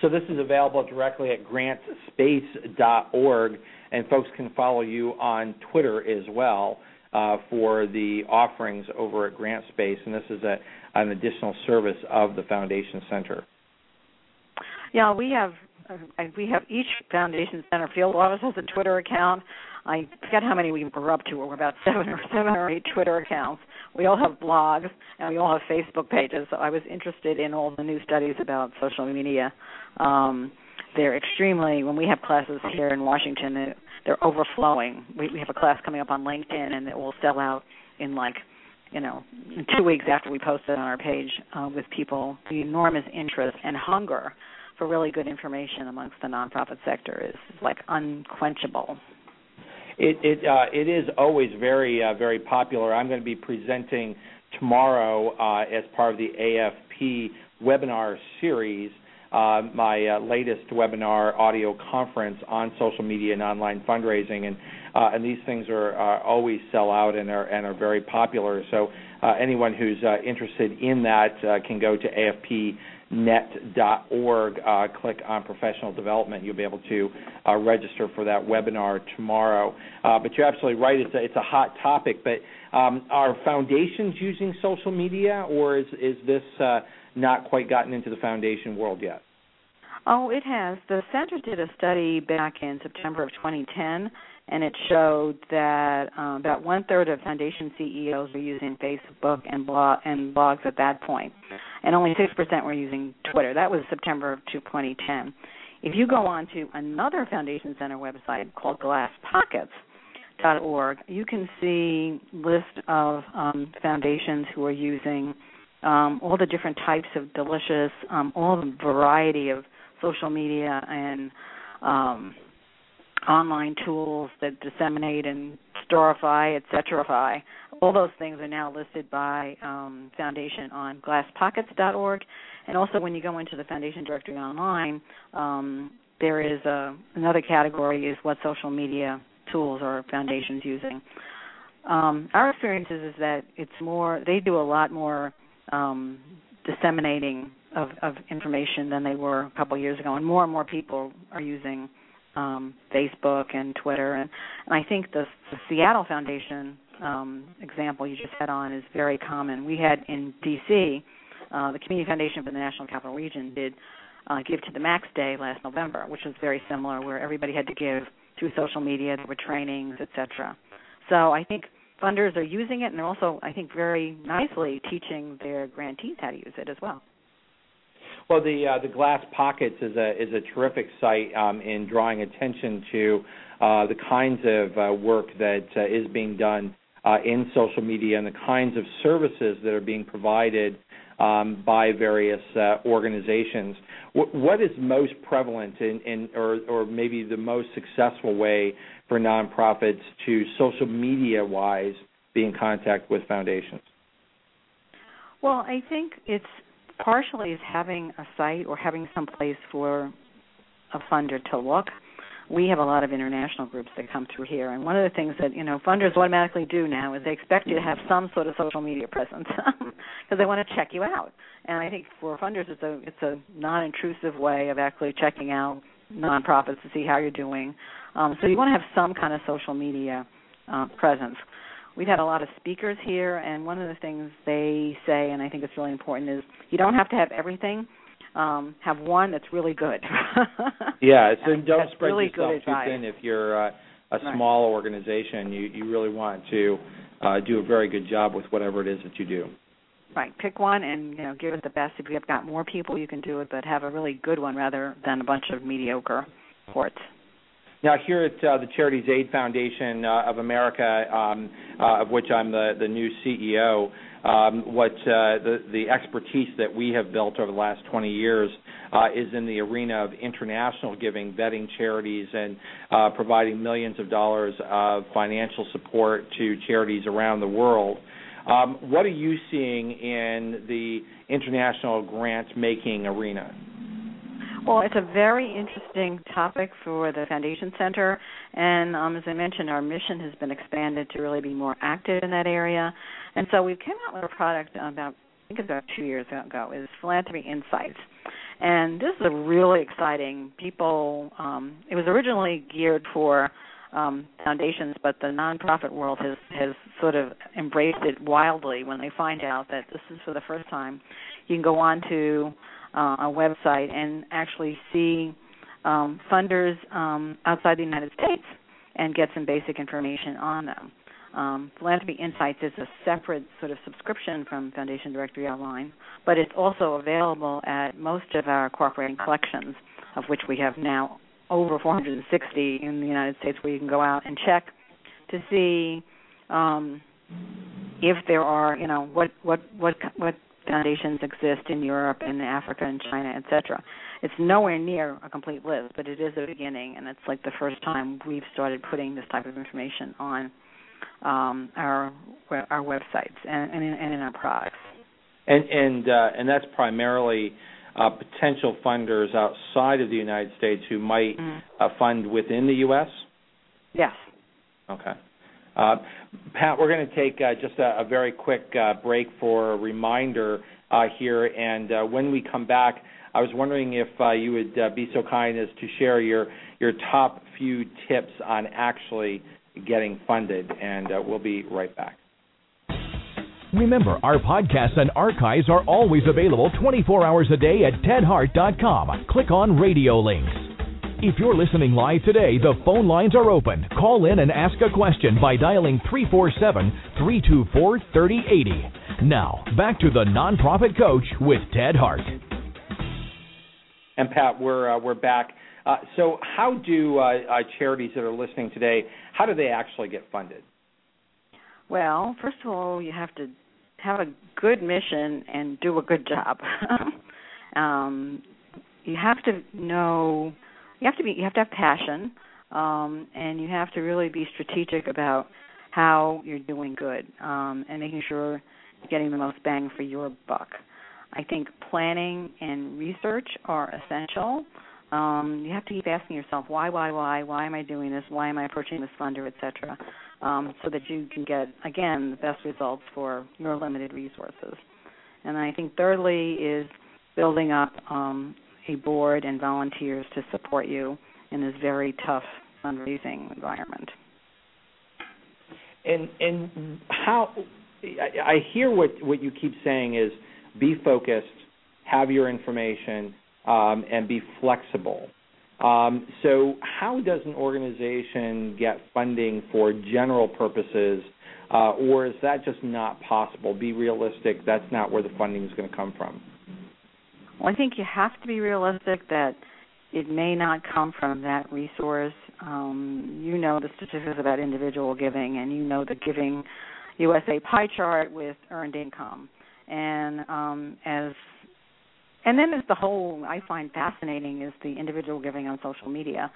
So this is available directly at grantspace.org, and folks can follow you on Twitter as well uh, for the offerings over at GrantSpace, and this is a, an additional service of the Foundation Center. Yeah, we have uh, we have each Foundation Center field office has a Twitter account. I forget how many we were up to. We're about seven or <laughs> seven or eight Twitter accounts. We all have blogs and we all have Facebook pages. So I was interested in all the new studies about social media. Um, they're extremely when we have classes here in Washington, they're overflowing. We, we have a class coming up on LinkedIn, and it will sell out in like you know two weeks after we post it on our page uh, with people. The enormous interest and hunger for really good information amongst the nonprofit sector is like unquenchable. It it uh, it is always very uh, very popular. I'm going to be presenting tomorrow uh, as part of the AFP webinar series. Uh, my uh, latest webinar audio conference on social media and online fundraising, and uh, and these things are always sell out and are and are very popular. So uh, anyone who's uh, interested in that uh, can go to afpnet.org, uh, click on professional development. You'll be able to uh, register for that webinar tomorrow. Uh, but you're absolutely right; it's a, it's a hot topic. But um, are foundations using social media, or is is this not quite gotten into the foundation world yet? Oh, it has. The center did a study back in September of 2010, and it showed that uh, about one third of foundation CEOs were using Facebook and blog and blogs at that point, and only six percent were using Twitter. That was September of 2010. If you go on to another Foundation Center website called GlassPockets.org, you can see list of um, foundations who are using um, all the different types of delicious, um, all the variety of social media and um, online tools that disseminate and storify, etc. All those things are now listed by um, Foundation on glasspockets.org. And also, when you go into the Foundation directory online, um, there is a, another category is what social media tools are foundations using. Um, our experience is, is that it's more they do a lot more um, disseminating of, of information than they were a couple years ago, and more and more people are using um, Facebook and Twitter, and, and I think the, the Seattle Foundation um, example you just had on is very common. We had in D.C. Uh, the Community Foundation for the National Capital Region did uh, Give to the Max Day last November, which was very similar, where everybody had to give through social media. There were trainings, etc. So I think funders are using it, and they're also, I think, very nicely teaching their grantees how to use it as well. Well, the uh, the Glass Pockets is a is a terrific site um, in drawing attention to uh, the kinds of uh, work that uh, is being done uh, in social media and the kinds of services that are being provided um, by various uh, organizations. What is most prevalent in, in or, or maybe the most successful way for nonprofits to social media wise be in contact with foundations? Well, I think it's partially is having a site or having some place for a funder to look. We have a lot of international groups that come through here, and one of the things that you know funders automatically do now is they expect you to have some sort of social media presence <laughs> because they want to check you out. And I think for funders, it's a it's a non-intrusive way of actually checking out nonprofits to see how you're doing. Um, so you want to have some kind of social media uh, presence we've had a lot of speakers here, and one of the things they say, and I think it's really important, is you don't have to have everything. Um, have one that's really good. <laughs> yeah, so don't spread really yourself too thin. If you're uh, a small right. organization, you you really want to uh, do a very good job with whatever it is that you do. Right. Pick one and you know give it the best. If you've got more people, you can do it, but have a really good one rather than a bunch of mediocre ports. Now, here at uh, the Charities Aid Foundation uh, of America, um, uh, of which I'm the, the new CEO, um, what uh, the, the expertise that we have built over the last 20 years uh, is in the arena of international giving, vetting charities, and uh, providing millions of dollars of financial support to charities around the world. Um, what are you seeing in the international grant making arena? Well, it's a very interesting topic for the Foundation Center, and um, as I mentioned, our mission has been expanded to really be more active in that area. And so we came out with a product about, I think about two years ago, is Philanthropy Insights. And this is a really exciting. People, um, it was originally geared for um, foundations, but the nonprofit world has has sort of embraced it wildly when they find out that this is for the first time. You can go on to uh, a website and actually see um, funders um, outside the United States and get some basic information on them. Um, Philanthropy Insights is a separate sort of subscription from Foundation Directory Online, but it's also available at most of our cooperating collections, of which we have now over 460 in the United States, where you can go out and check to see um, if there are, you know, what what what what foundations exist in Europe and Africa and China, etc. It's nowhere near a complete list, but it is a beginning, and it's like the first time we've started putting this type of information on um, our our websites and, and, in, and in our products. And and uh, and that's primarily uh, potential funders outside of the United States who might mm-hmm. uh, fund within the U.S. Yes. Okay. Uh, Pat, we're going to take uh, just a, very quick uh, break for a reminder here, and when we come back, I was wondering if you would be so kind as to share your your top few tips on actually getting funded, and we'll be right back. Remember, our podcasts and archives are always available 24 hours a day at tedhart.com. Click on radio links. If you're listening live today, the phone lines are open. Call in and ask a question by dialing 347 324 3080. Now, back to the Nonprofit Coach with Ted Hart. And Pat, we're uh, we're back. Uh, so, how do uh, uh charities that are listening today? How do they actually get funded? Well, first of all, you have to have a good mission and do a good job. <laughs> um, you have to know. You have to be. You have to have passion, um, and you have to really be strategic about how you're doing good um, and making sure you're getting the most bang for your buck. I think planning and research are essential. Um, you have to keep asking yourself why, why, why, why am I doing this? Why am I approaching this funder, etc um, so that you can get again the best results for your limited resources. And I think thirdly is building up um, a board and volunteers to support you in this very tough fundraising environment. And and how I, I hear what what you keep saying is be focused, have your information, um, and be flexible. Um, so, how does an organization get funding for general purposes, uh, or is that just not possible? Be realistic. That's not where the funding is going to come from. Well, I think you have to be realistic that it may not come from that resource. Um, you know the statistics about individual giving, and you know the Giving USA pie chart with earned income. And um, as and then there's the whole I find fascinating is the individual giving on social media.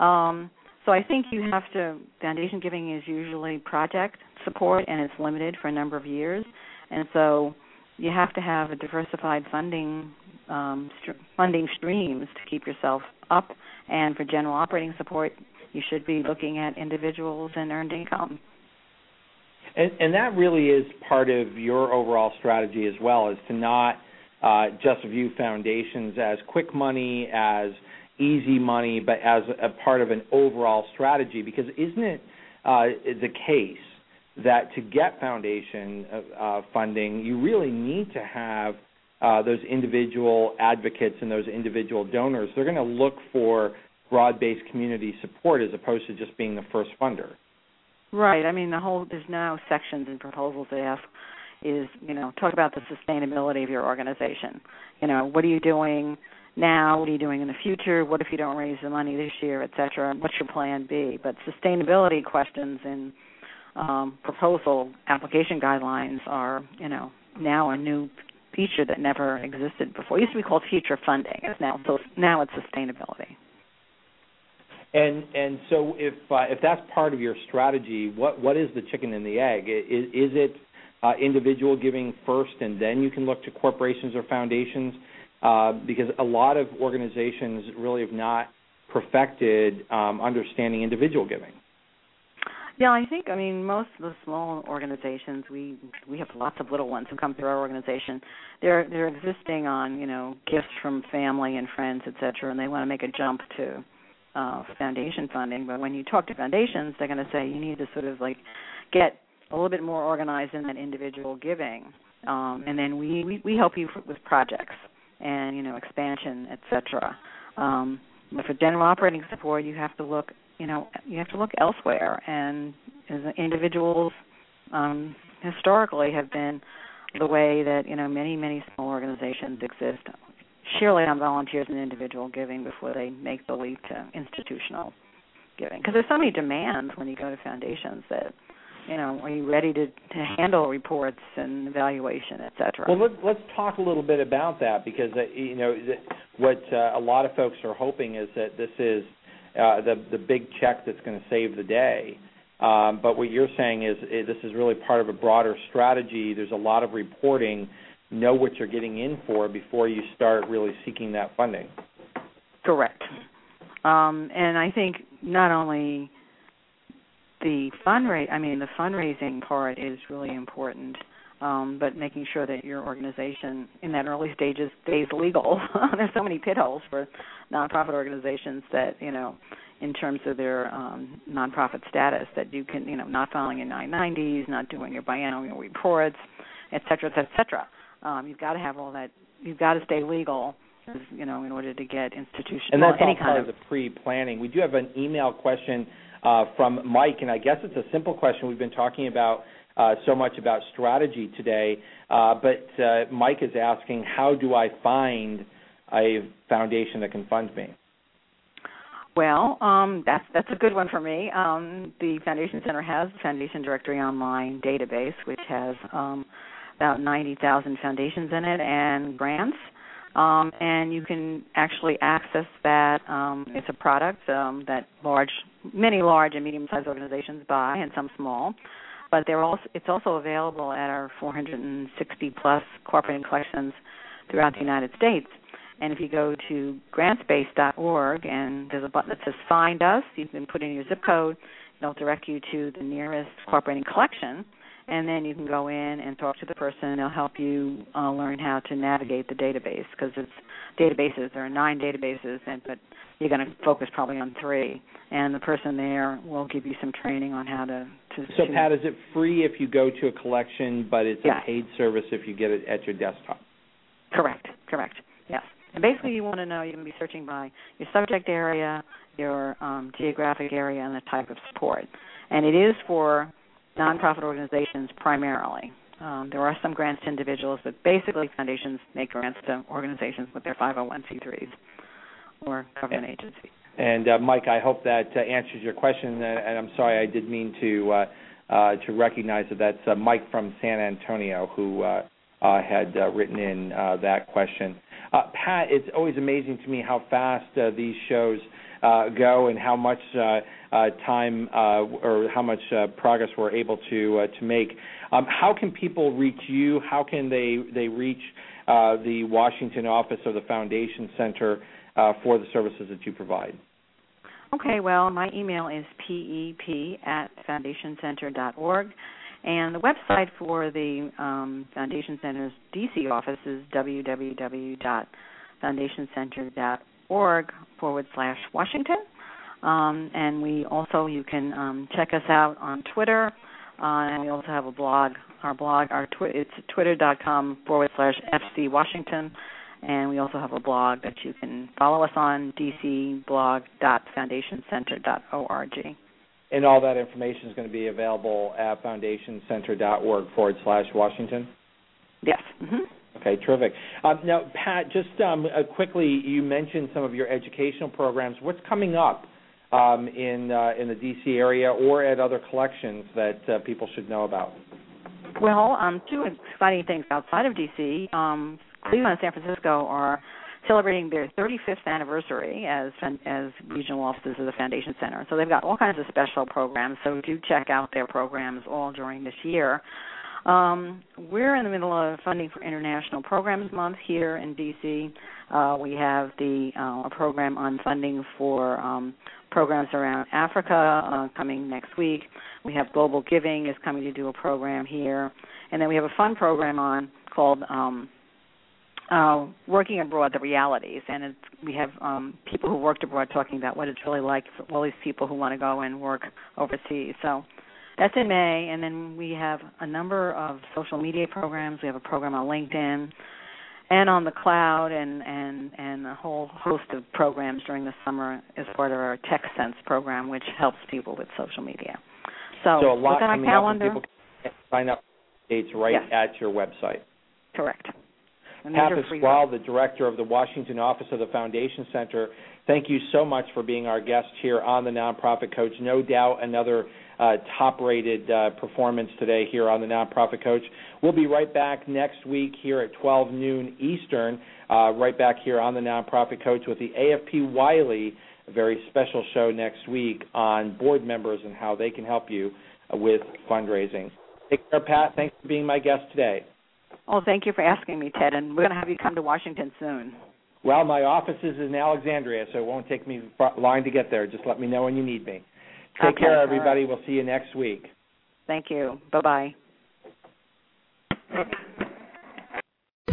Um, so I think you have to foundation giving is usually project support and it's limited for a number of years, and so you have to have a diversified funding um, st- funding streams to keep yourself up. And for general operating support, you should be looking at individuals and earned income. And, and that really is part of your overall strategy as well, is to not uh, just view foundations as quick money, as easy money, but as a part of an overall strategy. Because isn't it uh, the case that to get foundation uh, funding, you really need to have uh, those individual advocates and those individual donors? They're going to look for broad-based community support as opposed to just being the first funder. Right. I mean, the whole there's now sections and proposals that ask is you know talk about the sustainability of your organization. You know, what are you doing now? What are you doing in the future? What if you don't raise the money this year, et cetera? What's your plan B? But sustainability questions in um, proposal application guidelines are you know now a new feature that never existed before. It used to be called future funding. It's now so now it's sustainability. And and so if uh, if that's part of your strategy, what what is the chicken and the egg? Is, is it uh, individual giving first, and then you can look to corporations or foundations, uh, because a lot of organizations really have not perfected um, understanding individual giving. Yeah, I think I mean most of the small organizations we we have lots of little ones who come through our organization. They're they're existing on you know gifts from family and friends, et cetera, and they want to make a jump to uh, foundation funding. But when you talk to foundations, they're going to say you need to sort of like get a little bit more organized in that individual giving. Um, and then we, we, we help you with projects and you know expansion, etc. Um, but for general operating support, you have to look you know you have to look elsewhere. And individuals um, historically have been the way that you know many many small organizations exist surely on volunteers and individual giving before they make the leap to institutional giving because there's so many demands when you go to foundations that you know, are you ready to, to handle reports and evaluation, et cetera? Well, let, let's talk a little bit about that because uh, you know what uh, a lot of folks are hoping is that this is uh, the the big check that's going to save the day. Um, but what you're saying is eh, this is really part of a broader strategy. There's a lot of reporting. Know what you're getting in for before you start really seeking that funding. Correct. Um, and I think not only the fundraise, I mean the fundraising part is really important, um, but making sure that your organization in that early stages stays legal. <laughs> There's so many pit holes for nonprofit organizations that you know, in terms of their um, nonprofit status, that you can you know not filing your 990s, not doing your biannual reports, et cetera, et cetera. Um, you've got to have all that. You've got to stay legal you know, in order to get institutional and that's any all part kind of the pre-planning. We do have an email question uh, from Mike, and I guess it's a simple question. We've been talking about so much about strategy today, uh, but uh, Mike is asking, how do I find a foundation that can fund me? Well, um, that's that's a good one for me. Um, the Foundation Center has the Foundation Directory Online database, which has um, about 90,000 foundations in it and grants. Um, and you can actually access that. Um, it's a product um, that large, many large and medium-sized organizations buy, and some small. But they're also it's also available at our 460 plus corporate collections throughout the United States. And if you go to grantspace.org and there's a button that says Find Us, you can put in your zip code. It'll direct you to the nearest cooperating collection and then you can go in and talk to the person. They'll help you uh, learn how to navigate the database because it's databases. There are nine databases, and but you're going to focus probably on three. And the person there will give you some training on how to. To so, to, Pat, is it free if you go to a collection, but it's yeah. a paid service if you get it at your desktop? Correct. Correct. Yes. And basically, you want to know you're going to be searching by your subject area, your um, geographic area, and the type of support. And it is for nonprofit organizations primarily. Um, there are some grants to individuals, but basically foundations make grants to organizations with their 501c3s or government agencies. And uh, Mike, I hope that uh, answers your question. Uh, and I'm sorry, I did mean to uh, uh, to recognize that that's uh, Mike from San Antonio who had written in that question. Pat, it's always amazing to me how fast these shows go and how much time or how much progress we're able to to make. Um, how can people reach you? How can they they reach the Washington office of the Foundation Center for the services that you provide? Okay, well, my email is pep at foundationcenter.org, and the website for the um, Foundation Center's DC office is www.foundationcenter.org forward slash Washington. Um, and we also you can um, check us out on Twitter, uh, and we also have a blog. Our blog, our twi- it's twitter.com forward slash FC Washington, and we also have a blog that you can follow us on dcblog.foundationcenter.org. And all that information is going to be available at foundationcenter.org forward slash Washington? Yes. Mm-hmm. Okay, terrific. Um, now, Pat, just um, uh, quickly, you mentioned some of your educational programs. What's coming up um, in uh, in the DC area or at other collections that uh, people should know about? Well, um, two exciting things outside of DC. Um, Cleveland and San Francisco are celebrating their 35th anniversary as as regional offices of the Foundation Center. So they've got all kinds of special programs. So do check out their programs all during this year. Um, we're in the middle of funding for International Programs Month here in DC. Uh, we have the uh, a program on funding for um, programs around Africa uh, coming next week. We have Global Giving is coming to do a program here, and then we have a fun program on called um, uh, Working Abroad: The Realities, and it's, we have um, people who worked abroad talking about what it's really like for all these people who want to go and work overseas. So that's in May, and then we have a number of social media programs. We have a program on LinkedIn and on the cloud and and and a whole host of programs during the summer as part of our Tech Sense program, which helps people with social media. So, so a lot coming calendar. up, and people can sign up dates right yes. at your website. Correct. Pat Pasqual, the director of the Washington office of the Foundation Center, thank you so much for being our guest here on the Nonprofit Coach. No doubt another uh, top rated uh, performance today here on the Nonprofit Coach. We'll be right back next week here at 12 noon Eastern, uh, right back here on the Nonprofit Coach with the AFP Wiley a very special show next week on board members and how they can help you with fundraising. Take care, Pat. Thanks for being my guest today. Oh, thank you for asking me, Ted. And we're going to have you come to Washington soon. Well, my office is in Alexandria, so it won't take me long to get there. Just let me know when you need me. Take okay, care, everybody. Right. We'll see you next week. Thank you. Bye bye.